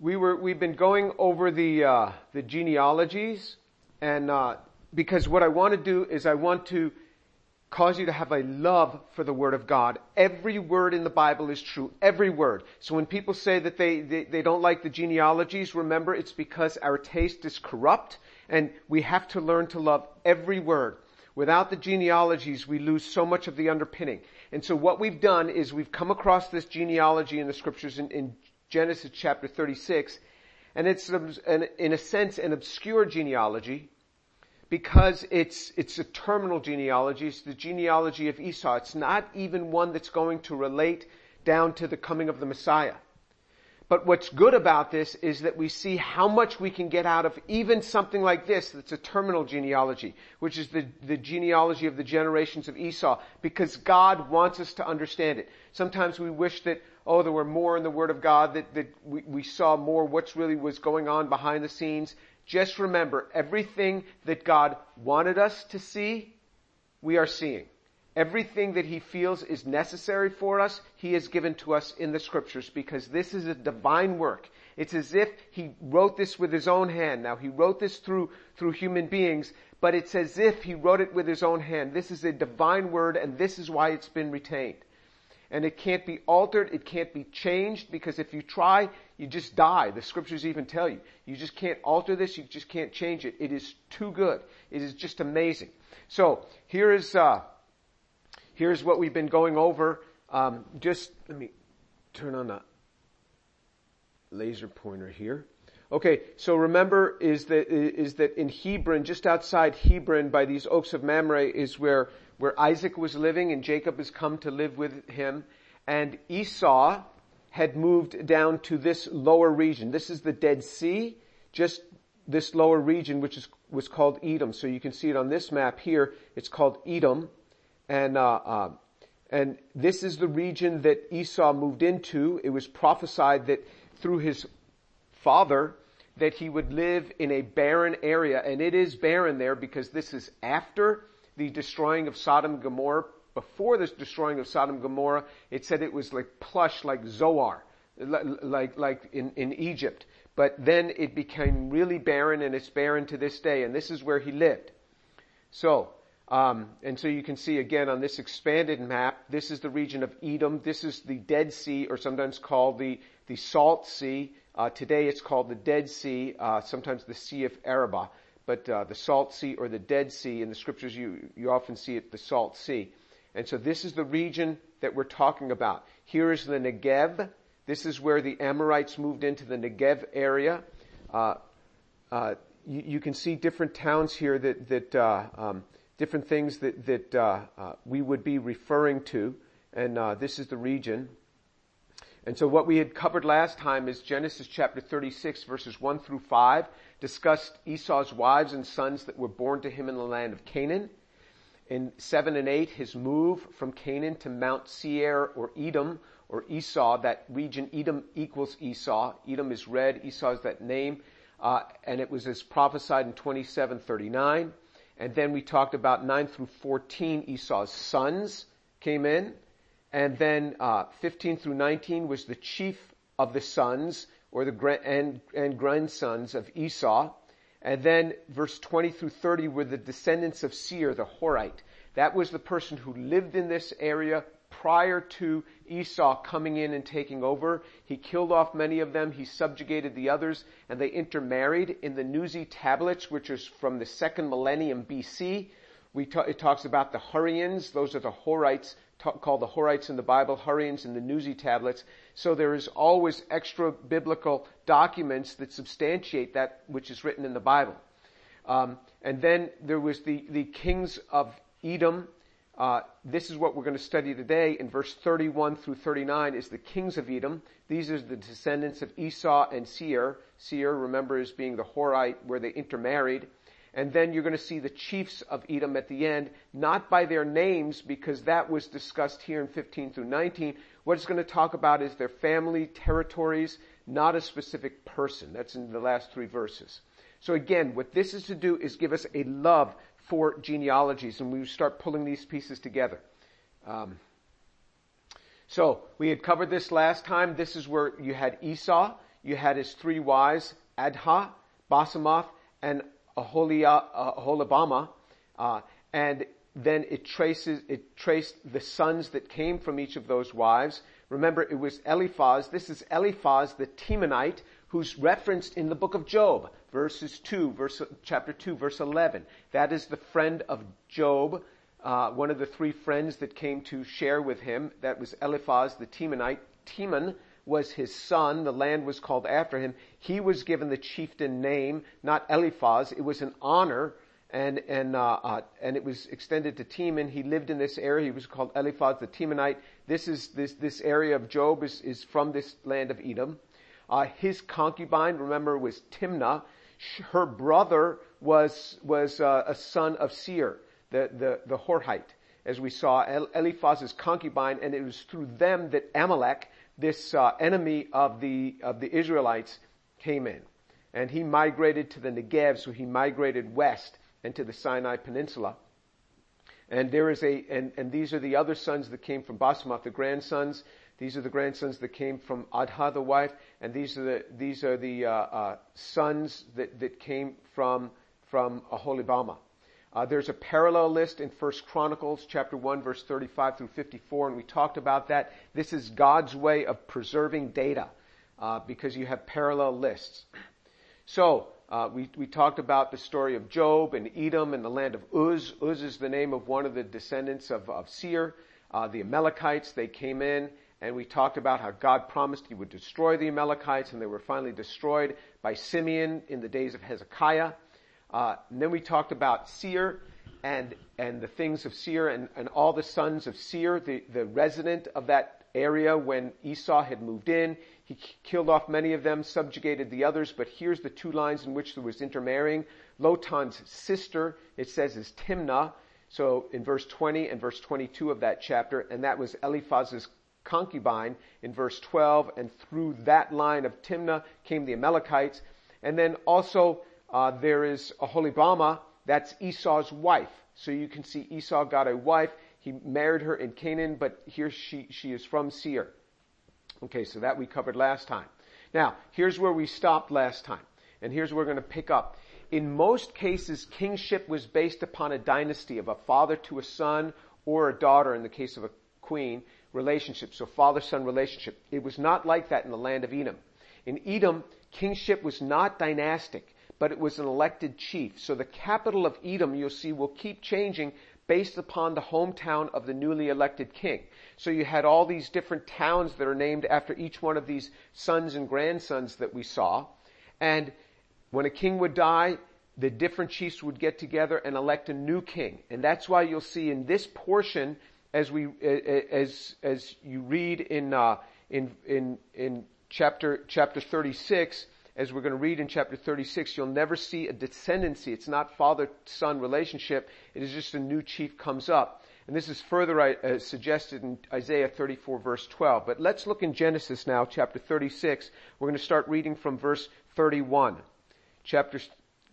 we were we've been going over the uh, the genealogies, and uh, because what I want to do is I want to cause you to have a love for the Word of God. Every word in the Bible is true. Every word. So when people say that they, they, they, don't like the genealogies, remember it's because our taste is corrupt and we have to learn to love every word. Without the genealogies, we lose so much of the underpinning. And so what we've done is we've come across this genealogy in the scriptures in, in Genesis chapter 36, and it's an, in a sense an obscure genealogy because it's, it's a terminal genealogy. It's the genealogy of Esau. It's not even one that's going to relate down to the coming of the Messiah. But what's good about this is that we see how much we can get out of even something like this that's a terminal genealogy, which is the, the genealogy of the generations of Esau, because God wants us to understand it. Sometimes we wish that, oh, there were more in the Word of God, that, that we, we saw more what's really was going on behind the scenes. Just remember, everything that God wanted us to see, we are seeing. Everything that he feels is necessary for us, he has given to us in the scriptures because this is a divine work. It's as if he wrote this with his own hand. Now he wrote this through, through human beings, but it's as if he wrote it with his own hand. This is a divine word and this is why it's been retained. And it can't be altered, it can't be changed because if you try, you just die. The scriptures even tell you. You just can't alter this, you just can't change it. It is too good. It is just amazing. So, here is, uh, Here's what we've been going over. Um, just let me turn on the laser pointer here. Okay, so remember is that is that in Hebron, just outside Hebron, by these oaks of Mamre, is where where Isaac was living, and Jacob has come to live with him, and Esau had moved down to this lower region. This is the Dead Sea, just this lower region, which is was called Edom. So you can see it on this map here. It's called Edom. And, uh, uh, and this is the region that Esau moved into. It was prophesied that through his father that he would live in a barren area. And it is barren there because this is after the destroying of Sodom and Gomorrah. Before this destroying of Sodom and Gomorrah, it said it was like plush, like Zoar, like, like in, in Egypt. But then it became really barren and it's barren to this day. And this is where he lived. So, um, and so you can see again on this expanded map, this is the region of Edom. This is the Dead Sea, or sometimes called the, the Salt Sea. Uh, today it's called the Dead Sea, uh, sometimes the Sea of Arabah. But uh, the Salt Sea or the Dead Sea, in the scriptures you, you often see it the Salt Sea. And so this is the region that we're talking about. Here is the Negev. This is where the Amorites moved into the Negev area. Uh, uh, you, you, can see different towns here that, that uh, um, different things that, that uh, uh, we would be referring to, and uh, this is the region. And so what we had covered last time is Genesis chapter 36 verses 1 through 5 discussed Esau's wives and sons that were born to him in the land of Canaan. In 7 and 8, his move from Canaan to Mount Seir or Edom or Esau, that region Edom equals Esau. Edom is red, Esau is that name, uh, and it was as prophesied in 2739. And then we talked about 9 through 14, Esau's sons came in. And then uh, 15 through 19 was the chief of the sons, or the gra- and, and grandsons of Esau. And then verse 20 through 30 were the descendants of Seir, the Horite. That was the person who lived in this area prior to Esau coming in and taking over. He killed off many of them. He subjugated the others and they intermarried in the Nuzi tablets, which is from the second millennium BC. We ta- it talks about the Hurrians. Those are the Horites ta- called the Horites in the Bible, Hurrians in the Nuzi tablets. So there is always extra biblical documents that substantiate that which is written in the Bible. Um, and then there was the, the kings of Edom uh, this is what we're going to study today in verse 31 through 39 is the kings of Edom. These are the descendants of Esau and Seir. Seir, remember, is being the Horite where they intermarried. And then you're going to see the chiefs of Edom at the end, not by their names because that was discussed here in 15 through 19. What it's going to talk about is their family territories, not a specific person. That's in the last three verses. So again, what this is to do is give us a love for genealogies, and we start pulling these pieces together. Um, so we had covered this last time. This is where you had Esau. you had his three wives, Adah, Basemath, and Aholibama, uh, and then it traces, it traced the sons that came from each of those wives. Remember, it was Eliphaz. This is Eliphaz the Temanite, who's referenced in the book of Job, verses 2, verse, chapter 2, verse 11. That is the friend of Job, uh, one of the three friends that came to share with him. That was Eliphaz the Temanite. Teman was his son. The land was called after him. He was given the chieftain name, not Eliphaz. It was an honor and and uh, uh, and it was extended to Teman. He lived in this area. He was called Eliphaz the Temanite. This is this this area of Job is is from this land of Edom. Uh, his concubine, remember, was Timnah. Her brother was was uh, a son of Seir, the the the Horite, as we saw. Eliphaz's concubine, and it was through them that Amalek, this uh, enemy of the of the Israelites, came in, and he migrated to the Negev. So he migrated west and to the Sinai Peninsula. And there is a, and, and these are the other sons that came from Basemath, the grandsons. These are the grandsons that came from Adah, the wife, and these are the, these are the, uh, uh, sons that, that came from, from Aholibama. Uh, there's a parallel list in First Chronicles chapter 1 verse 35 through 54 and we talked about that. This is God's way of preserving data, uh, because you have parallel lists. So, uh, we, we talked about the story of Job and Edom and the land of Uz. Uz is the name of one of the descendants of, of Seir. Uh, the Amalekites, they came in and we talked about how God promised he would destroy the Amalekites and they were finally destroyed by Simeon in the days of Hezekiah. Uh, and then we talked about Seir and, and the things of Seir and, and all the sons of Seir, the, the resident of that area when Esau had moved in. He killed off many of them, subjugated the others, but here's the two lines in which there was intermarrying. Lotan's sister, it says, is Timnah. So in verse 20 and verse 22 of that chapter, and that was Eliphaz's concubine in verse 12, and through that line of Timnah came the Amalekites. And then also, uh, there is Aholibama, that's Esau's wife. So you can see Esau got a wife. He married her in Canaan, but here she, she is from Seir. Okay, so that we covered last time. Now, here's where we stopped last time. And here's where we're going to pick up. In most cases, kingship was based upon a dynasty of a father to a son or a daughter in the case of a queen relationship. So father-son relationship. It was not like that in the land of Edom. In Edom, kingship was not dynastic, but it was an elected chief. So the capital of Edom, you'll see, will keep changing based upon the hometown of the newly elected king. So you had all these different towns that are named after each one of these sons and grandsons that we saw. And when a king would die, the different chiefs would get together and elect a new king. And that's why you'll see in this portion, as we, as, as you read in, uh, in, in, in chapter, chapter 36, as we're going to read in chapter 36, you'll never see a descendancy. It's not father-son relationship. It is just a new chief comes up. And this is further uh, suggested in Isaiah 34 verse 12. But let's look in Genesis now, chapter 36. We're going to start reading from verse 31. Chapter,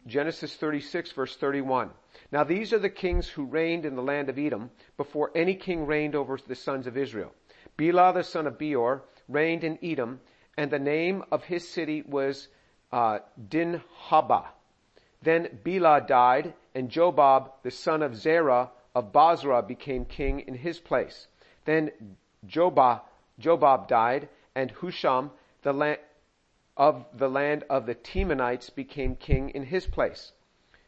Genesis 36 verse 31. Now these are the kings who reigned in the land of Edom before any king reigned over the sons of Israel. Bela the son of Beor reigned in Edom, and the name of his city was uh, Dinhabah. Then Bela died, and Jobab, the son of Zerah of Bozrah, became king in his place. Then Jobab, Jobab died, and Husham, the land of the land of the Temanites, became king in his place.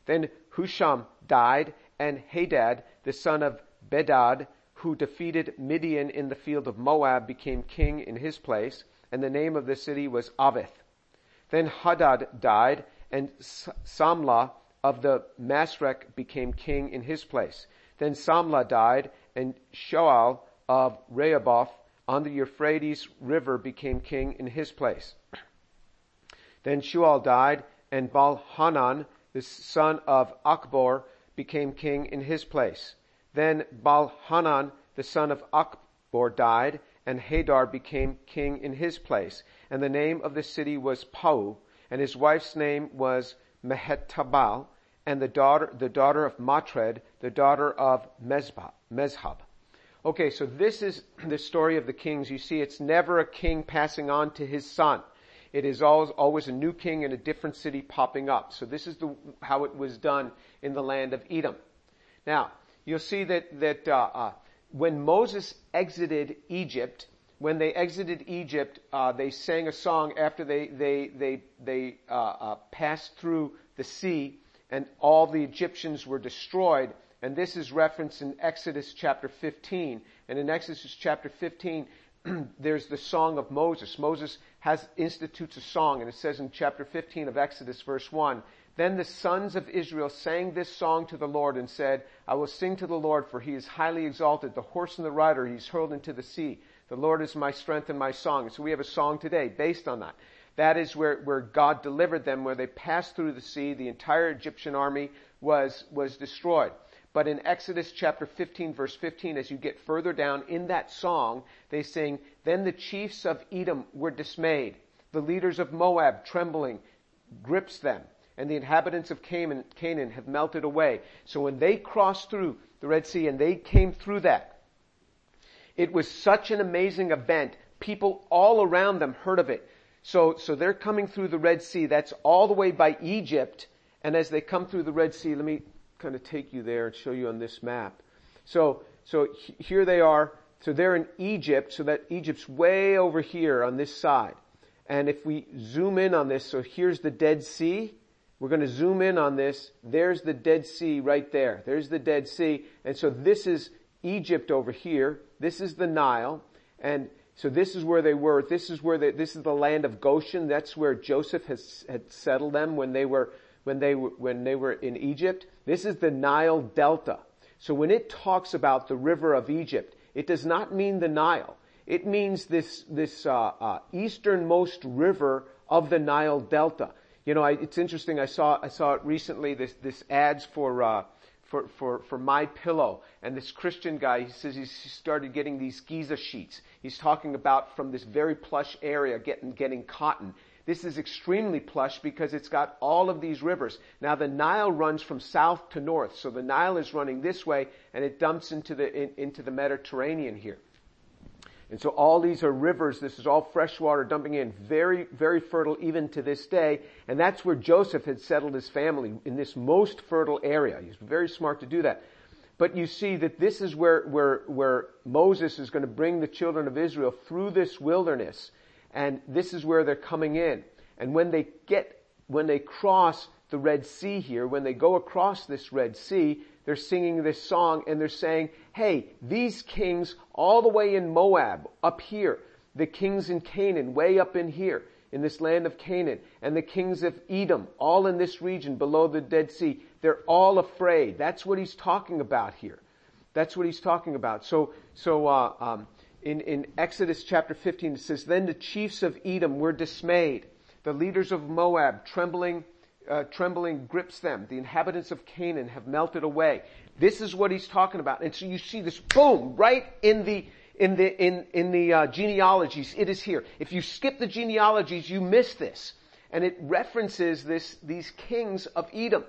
Then Husham died, and Hadad, the son of Bedad, who defeated Midian in the field of Moab, became king in his place, and the name of the city was Avith. Then Hadad died, and Samlah of the Masrek became king in his place. Then Samlah died, and Shaul of Rehoboth on the Euphrates River became king in his place. Then Shaul died, and Baal-Hanan, the son of Achbor, became king in his place. Then Baal-Hanan, the son of Achbor, died, and Hadar became king in his place and the name of the city was Pau, and his wife's name was Mehetabel, and the daughter, the daughter of Matred, the daughter of Mezhab. Okay, so this is the story of the kings. You see, it's never a king passing on to his son. It is always, always a new king in a different city popping up. So this is the, how it was done in the land of Edom. Now, you'll see that, that, uh, uh, when Moses exited Egypt, when they exited Egypt, uh, they sang a song after they they they they uh, uh, passed through the sea, and all the Egyptians were destroyed. And this is referenced in Exodus chapter 15. And in Exodus chapter 15, there's the song of Moses. Moses has institutes a song, and it says in chapter 15 of Exodus, verse 1, Then the sons of Israel sang this song to the Lord and said, I will sing to the Lord, for he is highly exalted. The horse and the rider he's hurled into the sea. The Lord is my strength and my song. So we have a song today based on that. That is where, where God delivered them, where they passed through the sea. The entire Egyptian army was, was destroyed. But in Exodus chapter 15 verse 15, as you get further down in that song, they sing, Then the chiefs of Edom were dismayed. The leaders of Moab, trembling, grips them. And the inhabitants of Canaan, Canaan have melted away. So when they crossed through the Red Sea and they came through that, it was such an amazing event. People all around them heard of it. So, so they're coming through the Red Sea. That's all the way by Egypt. And as they come through the Red Sea, let me kind of take you there and show you on this map. So, so here they are. So they're in Egypt. So that Egypt's way over here on this side. And if we zoom in on this, so here's the Dead Sea. We're going to zoom in on this. There's the Dead Sea right there. There's the Dead Sea. And so this is Egypt over here. This is the Nile. And so this is where they were. This is where they, this is the land of Goshen. That's where Joseph has, had settled them when they were, when they were, when they were in Egypt. This is the Nile Delta. So when it talks about the river of Egypt, it does not mean the Nile. It means this, this, uh, uh, easternmost river of the Nile Delta. You know, I, it's interesting. I saw, I saw it recently. This, this ads for, uh, for, for, for MyPillow. And this Christian guy, he says he started getting these Giza sheets. He's talking about from this very plush area getting, getting cotton. This is extremely plush because it's got all of these rivers. Now the Nile runs from south to north. So the Nile is running this way and it dumps into the, in, into the Mediterranean here. And so all these are rivers. This is all fresh water dumping in. Very, very fertile even to this day. And that's where Joseph had settled his family in this most fertile area. He's very smart to do that. But you see that this is where, where, where Moses is going to bring the children of Israel through this wilderness. And this is where they're coming in. And when they get, when they cross the Red Sea here, when they go across this Red Sea, they're singing this song and they're saying, hey, these kings all the way in Moab, up here, the kings in Canaan, way up in here, in this land of Canaan, and the kings of Edom, all in this region below the Dead Sea, they're all afraid. That's what he's talking about here. That's what he's talking about. So, so, uh, um, in, in Exodus chapter 15 it says, Then the chiefs of Edom were dismayed. The leaders of Moab, trembling, uh, trembling grips them. The inhabitants of Canaan have melted away. This is what he's talking about. And so you see this boom right in the in the in in the uh, genealogies. It is here. If you skip the genealogies, you miss this, and it references this these kings of Edom,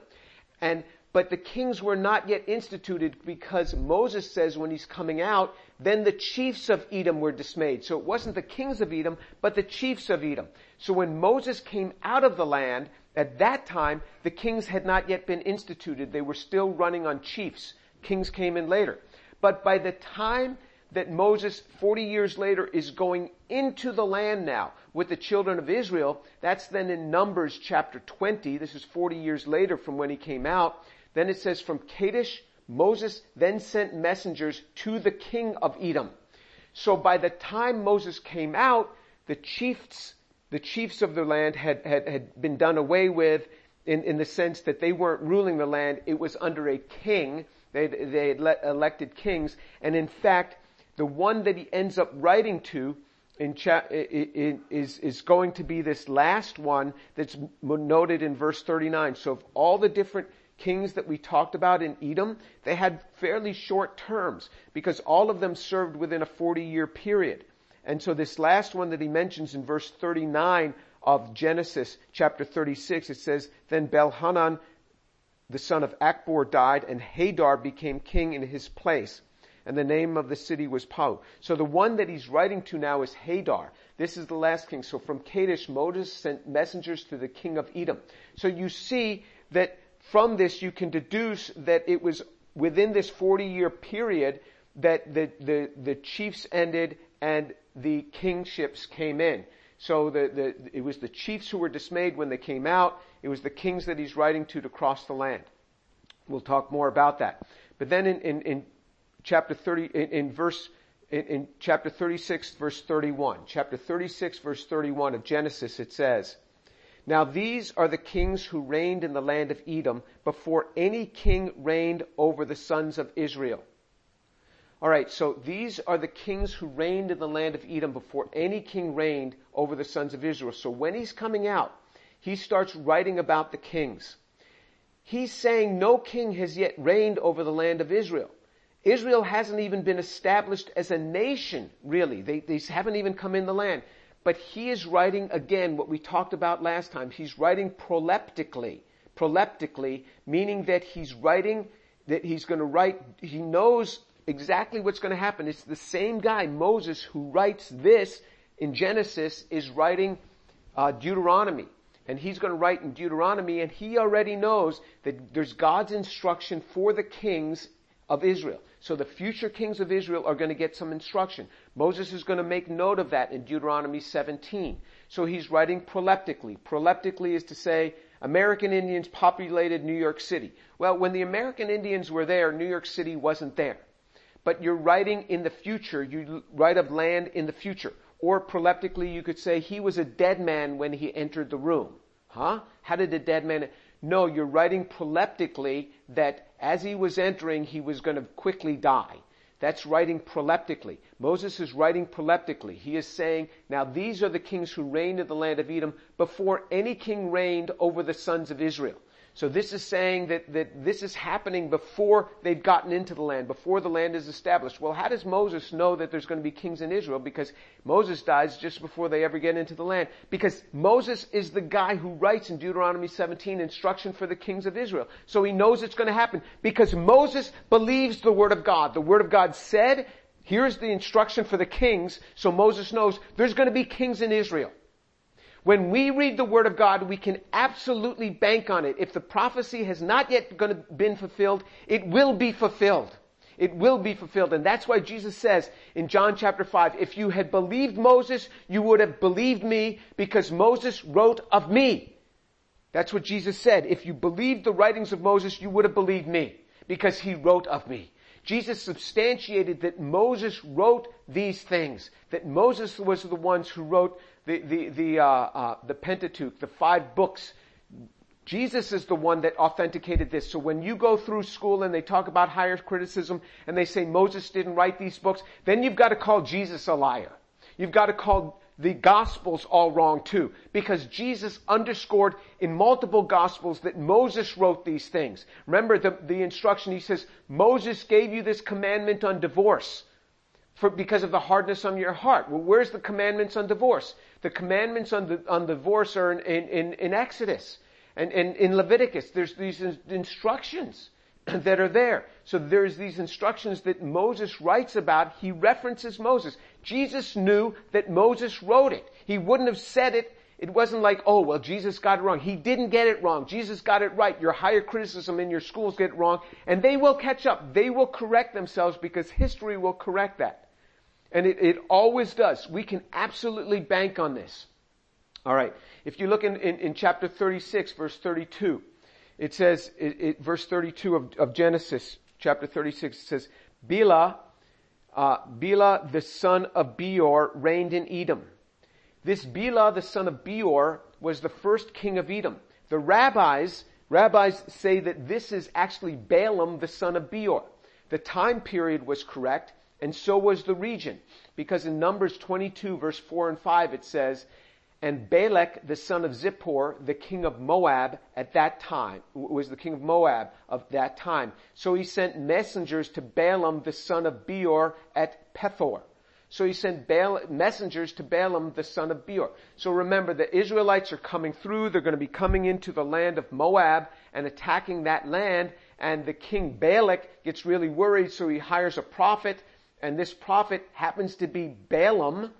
and but the kings were not yet instituted because Moses says when he's coming out, then the chiefs of Edom were dismayed. So it wasn't the kings of Edom, but the chiefs of Edom. So when Moses came out of the land, at that time, the kings had not yet been instituted. They were still running on chiefs. Kings came in later. But by the time that Moses, 40 years later, is going into the land now with the children of Israel, that's then in Numbers chapter 20. This is 40 years later from when he came out. Then it says, from Kadesh, Moses then sent messengers to the king of Edom. So by the time Moses came out, the chiefs the chiefs of the land had, had, had been done away with in, in the sense that they weren't ruling the land. It was under a king. They, they had let, elected kings. And in fact, the one that he ends up writing to in cha- is, is going to be this last one that's noted in verse 39. So of all the different kings that we talked about in Edom, they had fairly short terms because all of them served within a 40 year period. And so this last one that he mentions in verse 39 of Genesis chapter 36, it says, Then Baal-Hanan, the son of Achbor, died, and Hadar became king in his place. And the name of the city was Pau. So the one that he's writing to now is Hadar. This is the last king. So from Kadesh, Moses sent messengers to the king of Edom. So you see that from this you can deduce that it was within this 40 year period that the, the, the chiefs ended and the kingships came in. So the, the, it was the chiefs who were dismayed when they came out. It was the kings that he's writing to to cross the land. We'll talk more about that. But then in, in, in chapter 30, in, in verse, in, in chapter 36 verse 31, chapter 36 verse 31 of Genesis, it says, now these are the kings who reigned in the land of Edom before any king reigned over the sons of Israel. Alright, so these are the kings who reigned in the land of Edom before any king reigned over the sons of Israel. So when he's coming out, he starts writing about the kings. He's saying no king has yet reigned over the land of Israel. Israel hasn't even been established as a nation, really. They, they haven't even come in the land. But he is writing again what we talked about last time. He's writing proleptically. Proleptically, meaning that he's writing, that he's going to write, he knows exactly what's going to happen. It's the same guy, Moses, who writes this in Genesis, is writing uh, Deuteronomy. And he's going to write in Deuteronomy, and he already knows that there's God's instruction for the kings of Israel. So the future kings of Israel are going to get some instruction. Moses is going to make note of that in Deuteronomy 17. So he's writing proleptically. Proleptically is to say, American Indians populated New York City. Well, when the American Indians were there, New York City wasn't there. But you're writing in the future, you write of land in the future. Or proleptically, you could say he was a dead man when he entered the room. Huh? How did a dead man? No, you're writing proleptically that as he was entering, he was going to quickly die. That's writing proleptically. Moses is writing proleptically. He is saying, now these are the kings who reigned in the land of Edom before any king reigned over the sons of Israel. So this is saying that, that this is happening before they've gotten into the land, before the land is established. Well, how does Moses know that there's going to be kings in Israel? Because Moses dies just before they ever get into the land. Because Moses is the guy who writes in Deuteronomy 17 instruction for the kings of Israel. So he knows it's going to happen. Because Moses believes the word of God. The word of God said, here's the instruction for the kings, so Moses knows there's going to be kings in Israel. When we read the Word of God, we can absolutely bank on it. If the prophecy has not yet been fulfilled, it will be fulfilled. It will be fulfilled. And that's why Jesus says in John chapter 5, if you had believed Moses, you would have believed me because Moses wrote of me. That's what Jesus said. If you believed the writings of Moses, you would have believed me because he wrote of me. Jesus substantiated that Moses wrote these things, that Moses was the ones who wrote the, the, the, uh, uh, the Pentateuch, the five books. Jesus is the one that authenticated this. So when you go through school and they talk about higher criticism and they say Moses didn't write these books, then you've got to call Jesus a liar. You've got to call the Gospels all wrong too. Because Jesus underscored in multiple Gospels that Moses wrote these things. Remember the, the instruction, he says, Moses gave you this commandment on divorce for, because of the hardness on your heart. Well, where's the commandments on divorce? The commandments on, the, on divorce are in, in, in Exodus and, and in Leviticus. There's these instructions that are there. So there's these instructions that Moses writes about. He references Moses. Jesus knew that Moses wrote it. He wouldn't have said it. It wasn't like, oh, well, Jesus got it wrong. He didn't get it wrong. Jesus got it right. Your higher criticism in your schools get it wrong. And they will catch up. They will correct themselves because history will correct that. And it, it always does. We can absolutely bank on this. Alright. If you look in, in, in chapter 36, verse 32, it says, it, it, verse 32 of, of, Genesis, chapter 36, it says, Bela, uh, Bela the son of Beor reigned in Edom. This Bela the son of Beor was the first king of Edom. The rabbis, rabbis say that this is actually Balaam the son of Beor. The time period was correct, and so was the region. Because in Numbers 22 verse 4 and 5 it says, and Balak, the son of Zippor, the king of Moab at that time, was the king of Moab of that time. So he sent messengers to Balaam, the son of Beor at Pethor. So he sent messengers to Balaam, the son of Beor. So remember, the Israelites are coming through. They're going to be coming into the land of Moab and attacking that land. And the king Balak gets really worried, so he hires a prophet. And this prophet happens to be Balaam,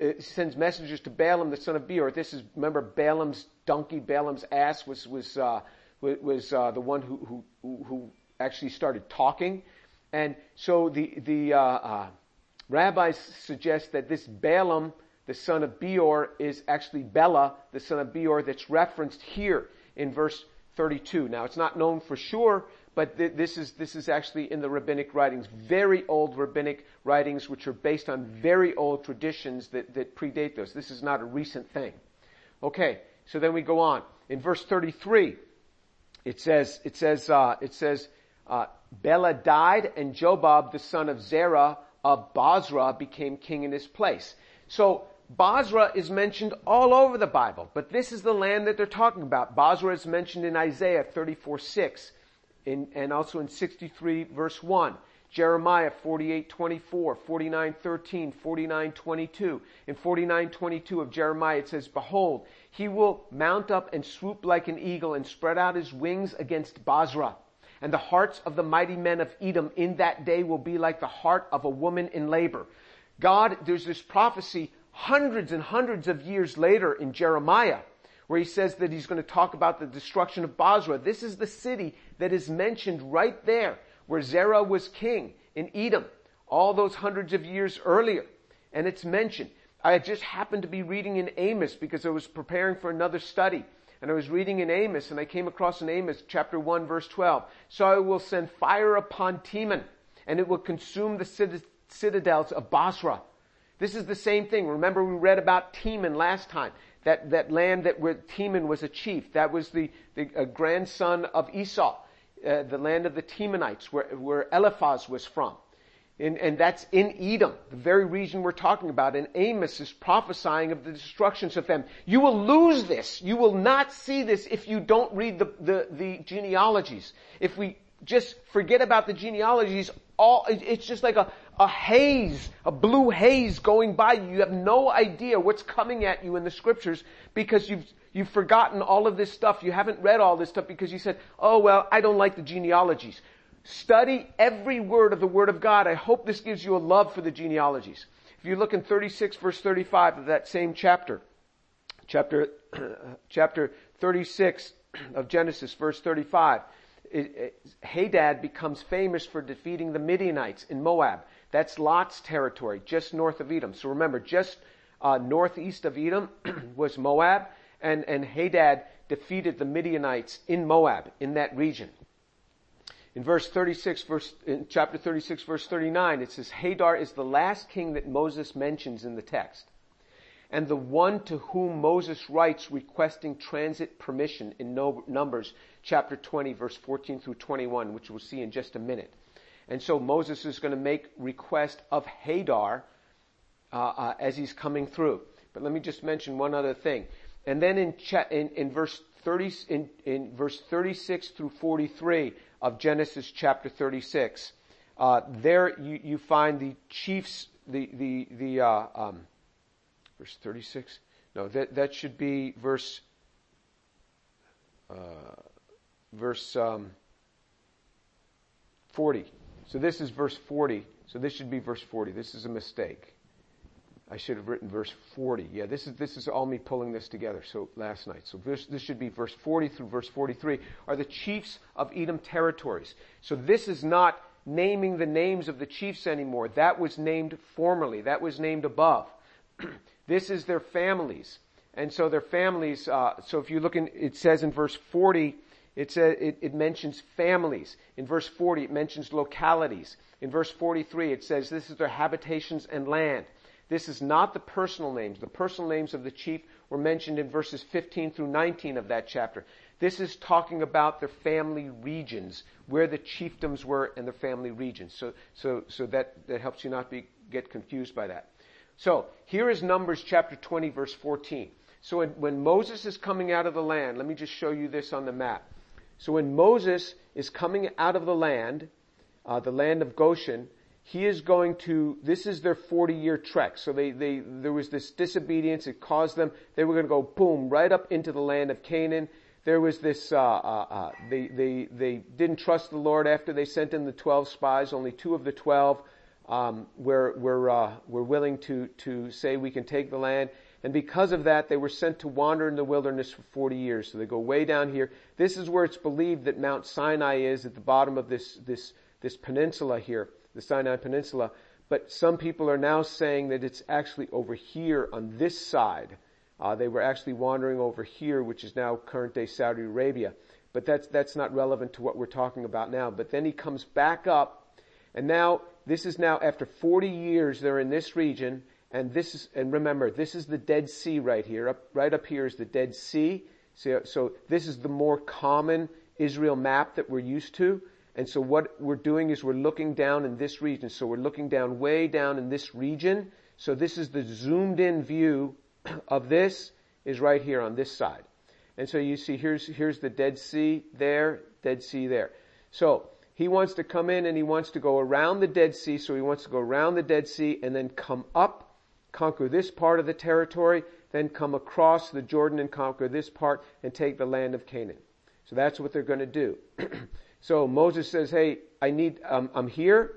uh, sends messengers to Balaam, the son of Beor. This is, remember, Balaam's donkey, Balaam's ass was, was, uh, was, uh, the one who, who, who actually started talking. And so the, the, uh, uh, rabbis suggest that this Balaam, the son of Beor, is actually Bela, the son of Beor, that's referenced here in verse 32. Now, it's not known for sure, but th- this is this is actually in the rabbinic writings, very old rabbinic writings, which are based on very old traditions that, that predate those. This is not a recent thing. Okay, so then we go on in verse 33. It says it says uh, it says uh, Bela died, and Jobab, the son of Zerah of Bozrah, became king in his place. So Bozrah is mentioned all over the Bible, but this is the land that they're talking about. Bozrah is mentioned in Isaiah 34 6 in, and also in 63 verse 1. Jeremiah 48, 24, 49, 13, 49, 22. In 49, 22 of Jeremiah it says, Behold, he will mount up and swoop like an eagle and spread out his wings against Bozrah. And the hearts of the mighty men of Edom in that day will be like the heart of a woman in labor. God, there's this prophecy hundreds and hundreds of years later in Jeremiah where he says that he's going to talk about the destruction of Bozrah. This is the city that is mentioned right there where Zerah was king in Edom all those hundreds of years earlier. And it's mentioned. I just happened to be reading in Amos because I was preparing for another study. And I was reading in Amos and I came across in Amos chapter 1 verse 12. So I will send fire upon Teman and it will consume the citadels of Bozrah. This is the same thing. Remember we read about Teman last time that, that land that where Teman was a chief. That was the, the grandson of Esau, uh, the land of the Temanites, where, where Eliphaz was from. And, and, that's in Edom, the very region we're talking about. And Amos is prophesying of the destructions of them. You will lose this. You will not see this if you don't read the, the, the genealogies. If we just forget about the genealogies, all, it's just like a, a haze, a blue haze going by you. You have no idea what's coming at you in the scriptures because you've, you've forgotten all of this stuff. You haven't read all this stuff because you said, oh well, I don't like the genealogies. Study every word of the Word of God. I hope this gives you a love for the genealogies. If you look in 36 verse 35 of that same chapter, chapter, chapter 36 of Genesis verse 35, it, it, Hadad becomes famous for defeating the Midianites in Moab. That's Lot's territory, just north of Edom. So remember, just uh, northeast of Edom was Moab, and, and Hadad defeated the Midianites in Moab, in that region. In verse 36, verse, in chapter 36, verse 39, it says, Hadar is the last king that Moses mentions in the text. And the one to whom Moses writes requesting transit permission in Numbers chapter 20, verse 14 through 21, which we'll see in just a minute. And so Moses is going to make request of Hadar uh, uh, as he's coming through. But let me just mention one other thing. And then in, cha- in, in verse 30, in, in, verse 36 through 43 of Genesis chapter 36, uh, there you, you, find the chiefs, the, the, the, uh, um, verse 36? No, that, that should be verse, uh, verse, um, 40. So this is verse 40. So this should be verse 40. This is a mistake. I should have written verse 40. Yeah, this is, this is all me pulling this together. So last night. So this, this should be verse 40 through verse 43 are the chiefs of Edom territories. So this is not naming the names of the chiefs anymore. That was named formerly. That was named above. this is their families. And so their families, uh, so if you look in, it says in verse 40, it, says, it, it mentions families. In verse 40, it mentions localities. In verse 43, it says this is their habitations and land. This is not the personal names. The personal names of the chief were mentioned in verses 15 through 19 of that chapter. This is talking about their family regions, where the chiefdoms were and their family regions. So, so, so that, that helps you not be, get confused by that. So, here is Numbers chapter 20 verse 14. So when, when Moses is coming out of the land, let me just show you this on the map. So when Moses is coming out of the land, uh, the land of Goshen, he is going to, this is their 40 year trek. So they, they, there was this disobedience. It caused them, they were going to go boom, right up into the land of Canaan. There was this, uh, uh, uh, they, they, they didn't trust the Lord after they sent in the 12 spies. Only two of the 12 um, we're, we're, uh, we're willing to, to say we can take the land. And because of that, they were sent to wander in the wilderness for 40 years. So they go way down here. This is where it's believed that Mount Sinai is at the bottom of this, this, this peninsula here, the Sinai Peninsula. But some people are now saying that it's actually over here on this side. Uh, they were actually wandering over here, which is now current day Saudi Arabia. But that's, that's not relevant to what we're talking about now. But then he comes back up, and now, this is now after 40 years they're in this region, and this is, and remember, this is the Dead Sea right here. Up, right up here is the Dead Sea. So, so this is the more common Israel map that we're used to. And so what we're doing is we're looking down in this region. So we're looking down way down in this region. So this is the zoomed in view of this is right here on this side. And so you see here's, here's the Dead Sea there, Dead Sea there. So he wants to come in and he wants to go around the Dead Sea. So he wants to go around the Dead Sea and then come up, conquer this part of the territory, then come across the Jordan and conquer this part and take the land of Canaan. So that's what they're going to do. So Moses says, hey, I need, um, I'm here.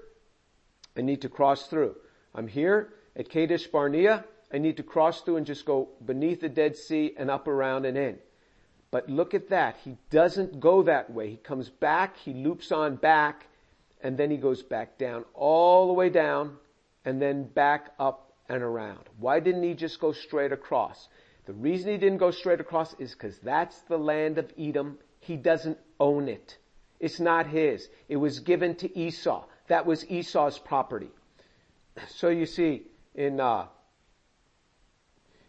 I need to cross through. I'm here at Kadesh Barnea. I need to cross through and just go beneath the Dead Sea and up around and in. But look at that. He doesn't go that way. He comes back, he loops on back, and then he goes back down, all the way down, and then back up and around. Why didn't he just go straight across? The reason he didn't go straight across is because that's the land of Edom. He doesn't own it. It's not his. It was given to Esau. That was Esau's property. So you see, in, uh,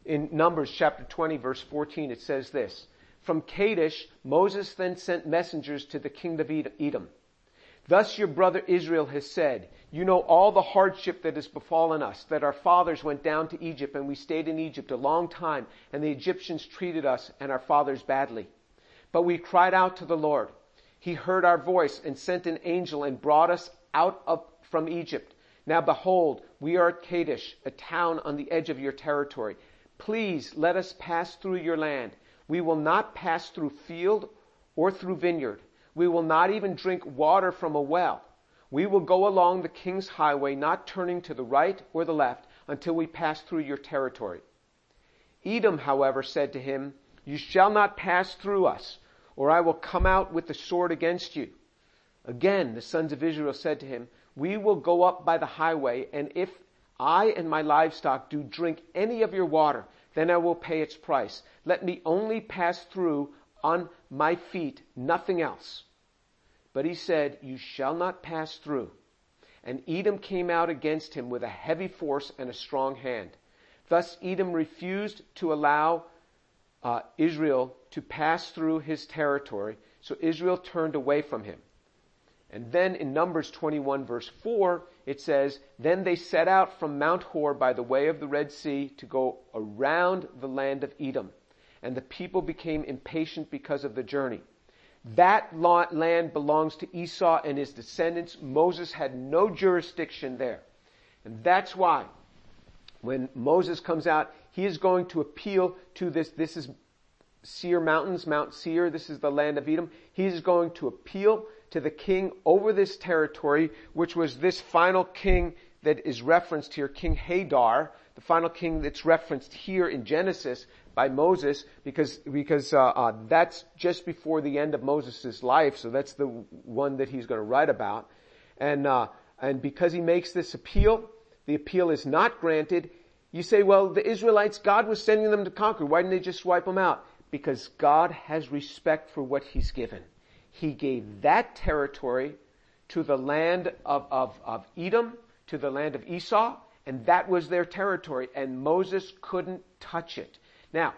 in Numbers chapter 20 verse 14, it says this, From Kadesh, Moses then sent messengers to the king of Edom. Thus your brother Israel has said, you know all the hardship that has befallen us, that our fathers went down to Egypt and we stayed in Egypt a long time and the Egyptians treated us and our fathers badly. But we cried out to the Lord he heard our voice and sent an angel and brought us out of, from Egypt. Now behold, we are at Kadesh, a town on the edge of your territory. Please let us pass through your land. We will not pass through field or through vineyard. We will not even drink water from a well. We will go along the king's highway, not turning to the right or the left until we pass through your territory. Edom, however, said to him, You shall not pass through us or I will come out with the sword against you. Again, the sons of Israel said to him, We will go up by the highway, and if I and my livestock do drink any of your water, then I will pay its price. Let me only pass through on my feet, nothing else. But he said, You shall not pass through. And Edom came out against him with a heavy force and a strong hand. Thus Edom refused to allow uh, Israel to pass through his territory, so Israel turned away from him. And then in Numbers 21 verse 4, it says, Then they set out from Mount Hor by the way of the Red Sea to go around the land of Edom. And the people became impatient because of the journey. That land belongs to Esau and his descendants. Moses had no jurisdiction there. And that's why when Moses comes out, he is going to appeal to this. This is Seir Mountains, Mount Seir. This is the land of Edom. He's going to appeal to the king over this territory, which was this final king that is referenced here, King Hadar, the final king that's referenced here in Genesis by Moses, because because uh, uh, that's just before the end of Moses' life. So that's the one that he's going to write about, and uh, and because he makes this appeal, the appeal is not granted. You say, well, the Israelites, God was sending them to conquer. Why didn't they just wipe them out? Because God has respect for what He's given. He gave that territory to the land of, of, of Edom, to the land of Esau, and that was their territory, and Moses couldn't touch it. Now,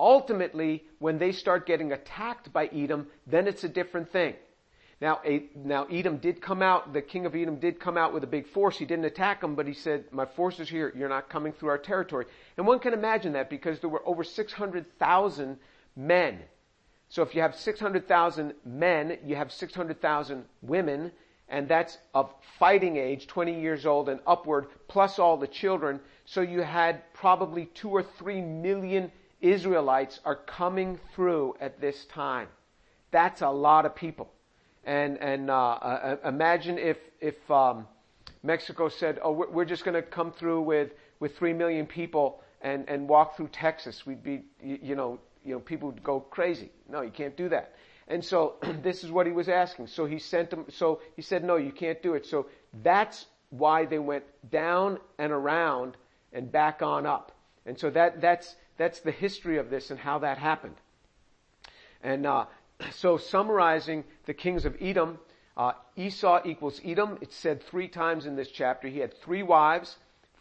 ultimately, when they start getting attacked by Edom, then it's a different thing. Now, now Edom did come out, the king of Edom did come out with a big force. He didn't attack them, but he said, my force is here. You're not coming through our territory. And one can imagine that because there were over 600,000 men. So if you have 600,000 men, you have 600,000 women, and that's of fighting age, 20 years old and upward, plus all the children. So you had probably two or three million Israelites are coming through at this time. That's a lot of people. And, and uh, uh, imagine if, if, um, Mexico said, "Oh, we're, just going to come through with with three million people and and walk through Texas, we'd be, you, you know, you know, people would go crazy. No, you can't do that." And so this is what he was asking. So he sent them. So he said, "No, you can't do it." So that's why they went down and around and back on up. And so that that's that's the history of this and how that happened. And uh, so summarizing the kings of Edom, uh, Esau equals Edom. It's said three times in this chapter. He had three wives,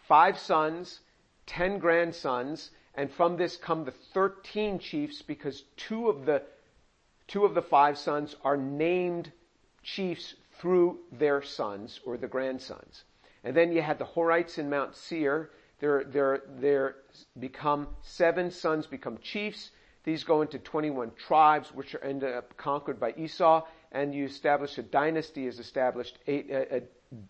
five sons, ten grandsons, and from this come the thirteen chiefs because two of the two of the five sons are named chiefs through their sons or the grandsons. And then you had the Horites in Mount Seir. There, there, there become seven sons become chiefs. These go into 21 tribes, which are ended up conquered by Esau, and you establish a dynasty is established, a, a,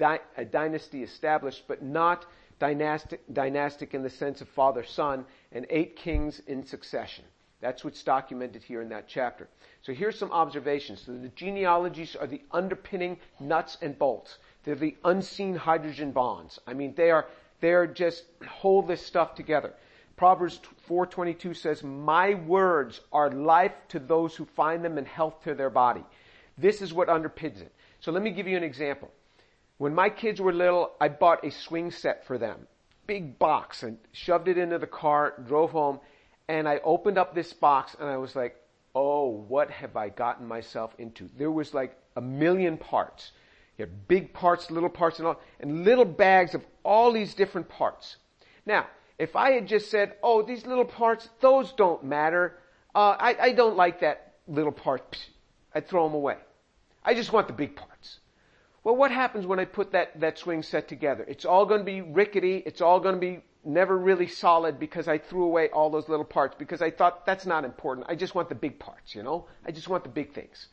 a, a dynasty established, but not dynastic, dynastic in the sense of father son, and eight kings in succession. That's what's documented here in that chapter. So here's some observations. So the genealogies are the underpinning nuts and bolts. They're the unseen hydrogen bonds. I mean, they are, they are just hold this stuff together. Proverbs 4:22 says, "My words are life to those who find them and health to their body." This is what underpins it. So let me give you an example. When my kids were little, I bought a swing set for them. Big box and shoved it into the car, drove home, and I opened up this box and I was like, "Oh, what have I gotten myself into?" There was like a million parts. You had big parts, little parts, and all, and little bags of all these different parts. Now, if I had just said, oh, these little parts, those don't matter. Uh, I, I don't like that little part. I'd throw them away. I just want the big parts. Well, what happens when I put that, that swing set together? It's all going to be rickety. It's all going to be never really solid because I threw away all those little parts because I thought that's not important. I just want the big parts, you know? I just want the big things.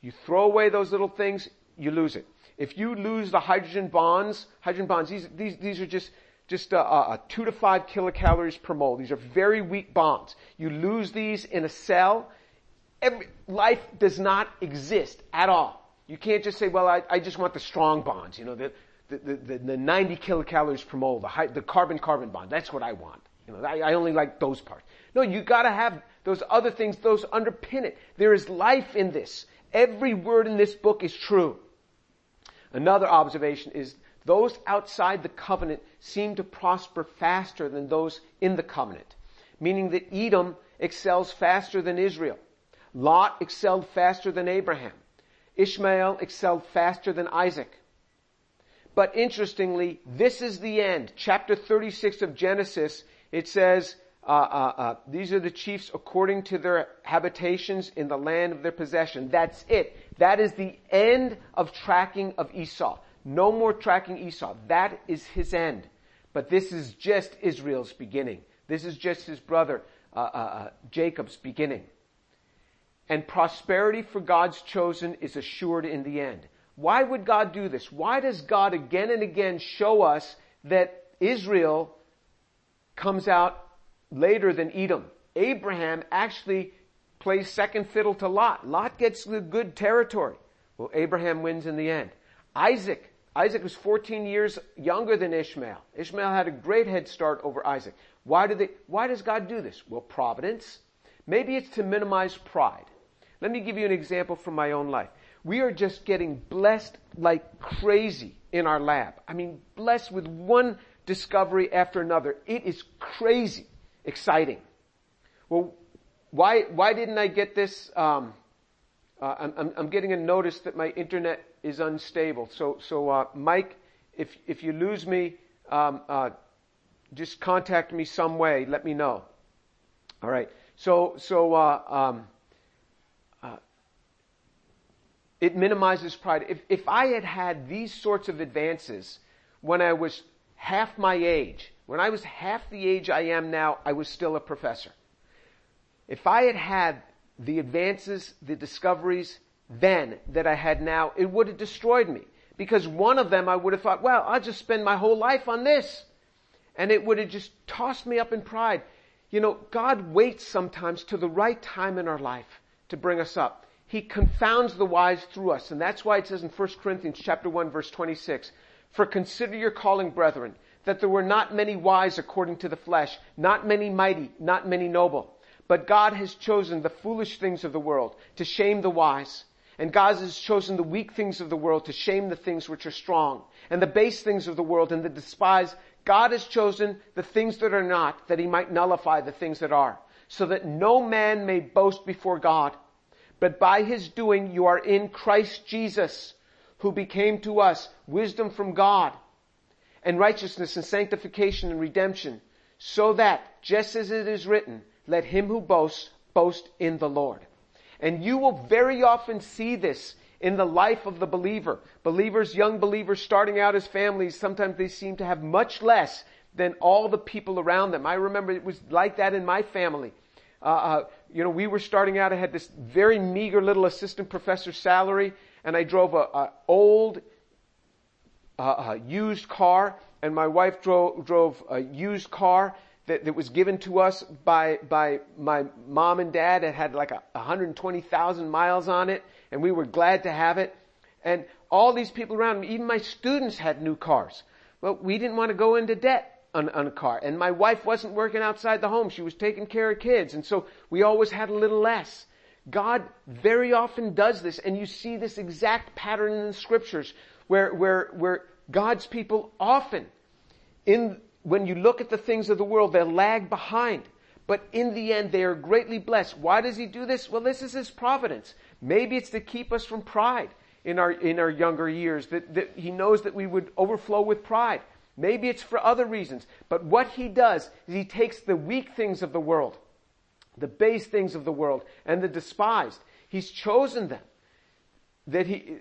You throw away those little things, you lose it. If you lose the hydrogen bonds, hydrogen bonds, these, these, these are just just a, a, two to five kilocalories per mole. These are very weak bonds. You lose these in a cell. Every, life does not exist at all. You can't just say, well, I, I just want the strong bonds, you know, the, the, the, the 90 kilocalories per mole, the, high, the carbon-carbon bond. That's what I want. You know, I, I only like those parts. No, you gotta have those other things, those underpin it. There is life in this. Every word in this book is true. Another observation is those outside the covenant seem to prosper faster than those in the covenant, meaning that Edom excels faster than Israel. Lot excelled faster than Abraham. Ishmael excelled faster than Isaac. But interestingly, this is the end. Chapter 36 of Genesis, it says, uh, uh, uh, these are the chiefs according to their habitations in the land of their possession. That's it. That is the end of tracking of Esau. No more tracking Esau. That is his end. But this is just Israel's beginning. This is just his brother uh, uh, uh, Jacob's beginning. And prosperity for God's chosen is assured in the end. Why would God do this? Why does God again and again show us that Israel comes out later than Edom? Abraham actually plays second fiddle to Lot. Lot gets the good territory. Well, Abraham wins in the end. Isaac Isaac was 14 years younger than Ishmael. Ishmael had a great head start over Isaac. Why, did they, why does God do this? Well, providence. Maybe it's to minimize pride. Let me give you an example from my own life. We are just getting blessed like crazy in our lab. I mean, blessed with one discovery after another. It is crazy exciting. Well, why, why didn't I get this? Um, uh, I'm, I'm, getting a notice that my internet is unstable. So, so uh, Mike, if if you lose me, um, uh, just contact me some way. Let me know. All right. So so uh, um, uh, it minimizes pride. If if I had had these sorts of advances when I was half my age, when I was half the age I am now, I was still a professor. If I had had the advances, the discoveries, then that I had now, it would have destroyed me. Because one of them I would have thought, well, I'll just spend my whole life on this. And it would have just tossed me up in pride. You know, God waits sometimes to the right time in our life to bring us up. He confounds the wise through us. And that's why it says in 1 Corinthians chapter 1 verse 26, For consider your calling, brethren, that there were not many wise according to the flesh, not many mighty, not many noble. But God has chosen the foolish things of the world to shame the wise. And God has chosen the weak things of the world to shame the things which are strong. And the base things of the world and the despised. God has chosen the things that are not, that he might nullify the things that are. So that no man may boast before God. But by his doing you are in Christ Jesus, who became to us wisdom from God, and righteousness and sanctification and redemption, so that, just as it is written, let him who boasts boast in the Lord. And you will very often see this in the life of the believer. Believers, young believers starting out as families, sometimes they seem to have much less than all the people around them. I remember it was like that in my family. Uh, uh, you know, we were starting out. I had this very meager little assistant professor salary, and I drove a, a old uh, uh used car, and my wife drove drove a used car that, that was given to us by, by my mom and dad. It had like a 120,000 miles on it and we were glad to have it. And all these people around me, even my students had new cars. But we didn't want to go into debt on, on a car. And my wife wasn't working outside the home. She was taking care of kids. And so we always had a little less. God very often does this, and you see this exact pattern in the scriptures where, where, where God's people often in when you look at the things of the world, they lag behind. But in the end, they are greatly blessed. Why does he do this? Well, this is his providence. Maybe it's to keep us from pride in our, in our younger years, that, that he knows that we would overflow with pride. Maybe it's for other reasons. But what he does is he takes the weak things of the world, the base things of the world, and the despised. He's chosen them. That he,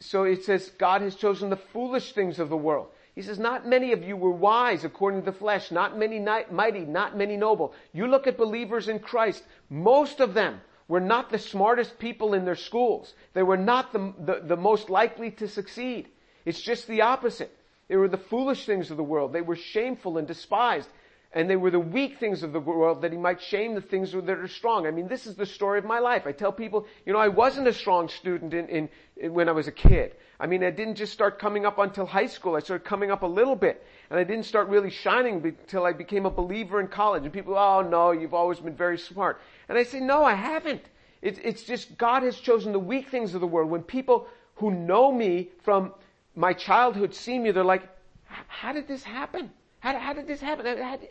so it says God has chosen the foolish things of the world. He says, not many of you were wise according to the flesh, not many mighty, not many noble. You look at believers in Christ, most of them were not the smartest people in their schools. They were not the, the, the most likely to succeed. It's just the opposite. They were the foolish things of the world. They were shameful and despised and they were the weak things of the world that he might shame the things that are strong. I mean, this is the story of my life. I tell people, you know, I wasn't a strong student in, in, in, when I was a kid. I mean, I didn't just start coming up until high school. I started coming up a little bit. And I didn't start really shining until I became a believer in college. And people, oh no, you've always been very smart. And I say, no, I haven't. It's, it's just God has chosen the weak things of the world. When people who know me from my childhood see me, they're like, how did this happen? How, how did this happen? How did,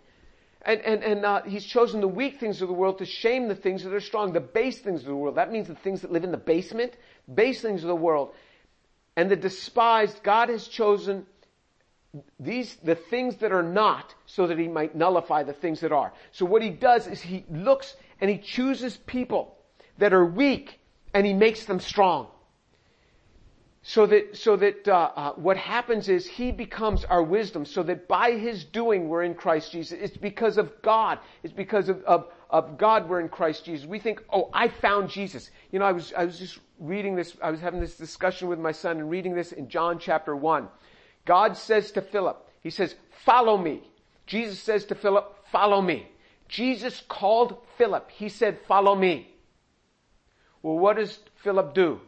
and, and, and uh, he's chosen the weak things of the world to shame the things that are strong, the base things of the world. That means the things that live in the basement, base things of the world. And the despised, God has chosen these, the things that are not, so that he might nullify the things that are. So what he does is he looks and he chooses people that are weak and he makes them strong so that so that uh, uh, what happens is he becomes our wisdom. So that by his doing we're in christ jesus. It's because of god. It's because of, of, of god we're in christ jesus. We think oh i found jesus. You know i was i was just reading this i was having this discussion with my son and reading this in john chapter 1 god says to philip he says follow me. Jesus says to philip follow me. Jesus called philip. He said follow me. Well what does philip do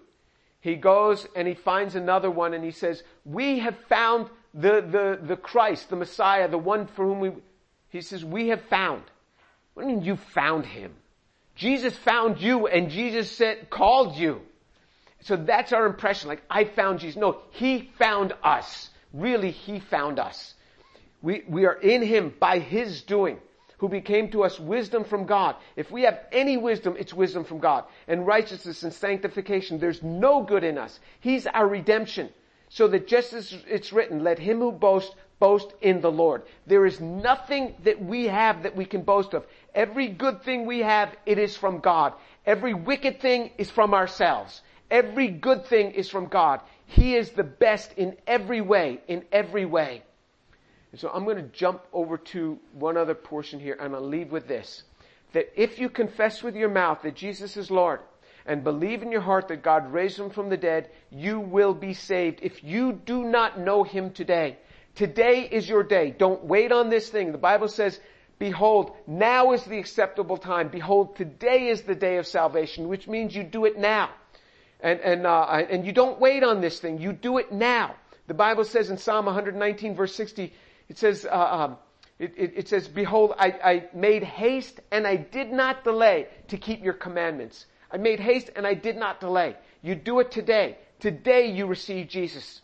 he goes and he finds another one and he says, we have found the, the, the Christ, the Messiah, the one for whom we, he says, we have found. What do you mean you found him? Jesus found you and Jesus said, called you. So that's our impression. Like, I found Jesus. No, He found us. Really, He found us. We, we are in Him by His doing who became to us wisdom from God. If we have any wisdom, it's wisdom from God. And righteousness and sanctification, there's no good in us. He's our redemption. So that just as it's written, let him who boasts boast in the Lord. There is nothing that we have that we can boast of. Every good thing we have, it is from God. Every wicked thing is from ourselves. Every good thing is from God. He is the best in every way, in every way. And so I'm going to jump over to one other portion here and I'll leave with this. That if you confess with your mouth that Jesus is Lord and believe in your heart that God raised him from the dead, you will be saved. If you do not know him today, today is your day. Don't wait on this thing. The Bible says, behold, now is the acceptable time. Behold, today is the day of salvation, which means you do it now. And, and, uh, and you don't wait on this thing. You do it now. The Bible says in Psalm 119 verse 60, it says, uh, um, it, it, it, says, behold, I, I made haste and I did not delay to keep your commandments. I made haste and I did not delay. You do it today. Today you receive Jesus.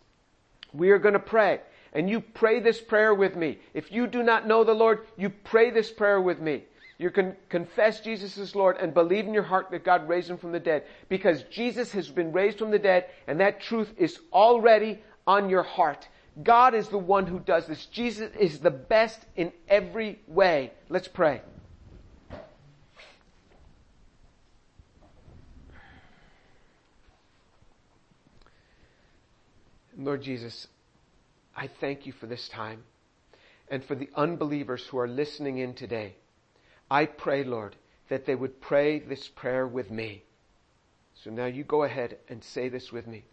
We are going to pray and you pray this prayer with me. If you do not know the Lord, you pray this prayer with me. You can confess Jesus is Lord and believe in your heart that God raised him from the dead because Jesus has been raised from the dead and that truth is already on your heart. God is the one who does this. Jesus is the best in every way. Let's pray. Lord Jesus, I thank you for this time and for the unbelievers who are listening in today. I pray, Lord, that they would pray this prayer with me. So now you go ahead and say this with me.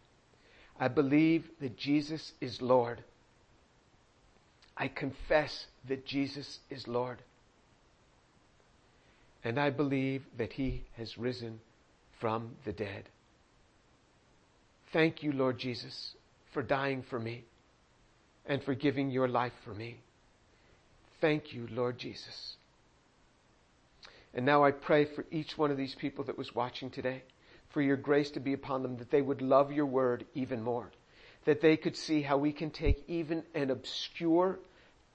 I believe that Jesus is Lord. I confess that Jesus is Lord. And I believe that he has risen from the dead. Thank you, Lord Jesus, for dying for me and for giving your life for me. Thank you, Lord Jesus. And now I pray for each one of these people that was watching today, for your grace to be upon them, that they would love your word even more, that they could see how we can take even an obscure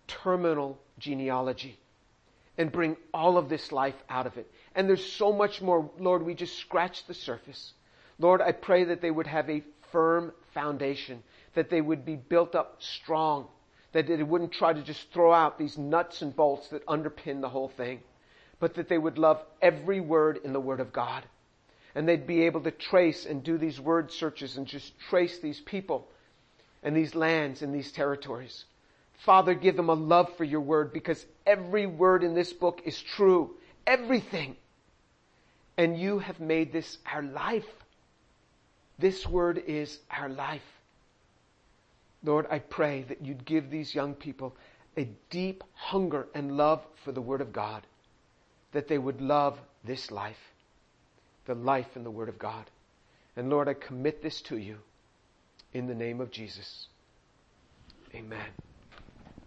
terminal genealogy and bring all of this life out of it. And there's so much more. Lord, we just scratched the surface. Lord, I pray that they would have a firm foundation, that they would be built up strong, that they wouldn't try to just throw out these nuts and bolts that underpin the whole thing but that they would love every word in the Word of God. And they'd be able to trace and do these word searches and just trace these people and these lands and these territories. Father, give them a love for your word because every word in this book is true. Everything. And you have made this our life. This word is our life. Lord, I pray that you'd give these young people a deep hunger and love for the word of God that they would love this life, the life in the Word of God. And Lord, I commit this to you in the name of Jesus. Amen.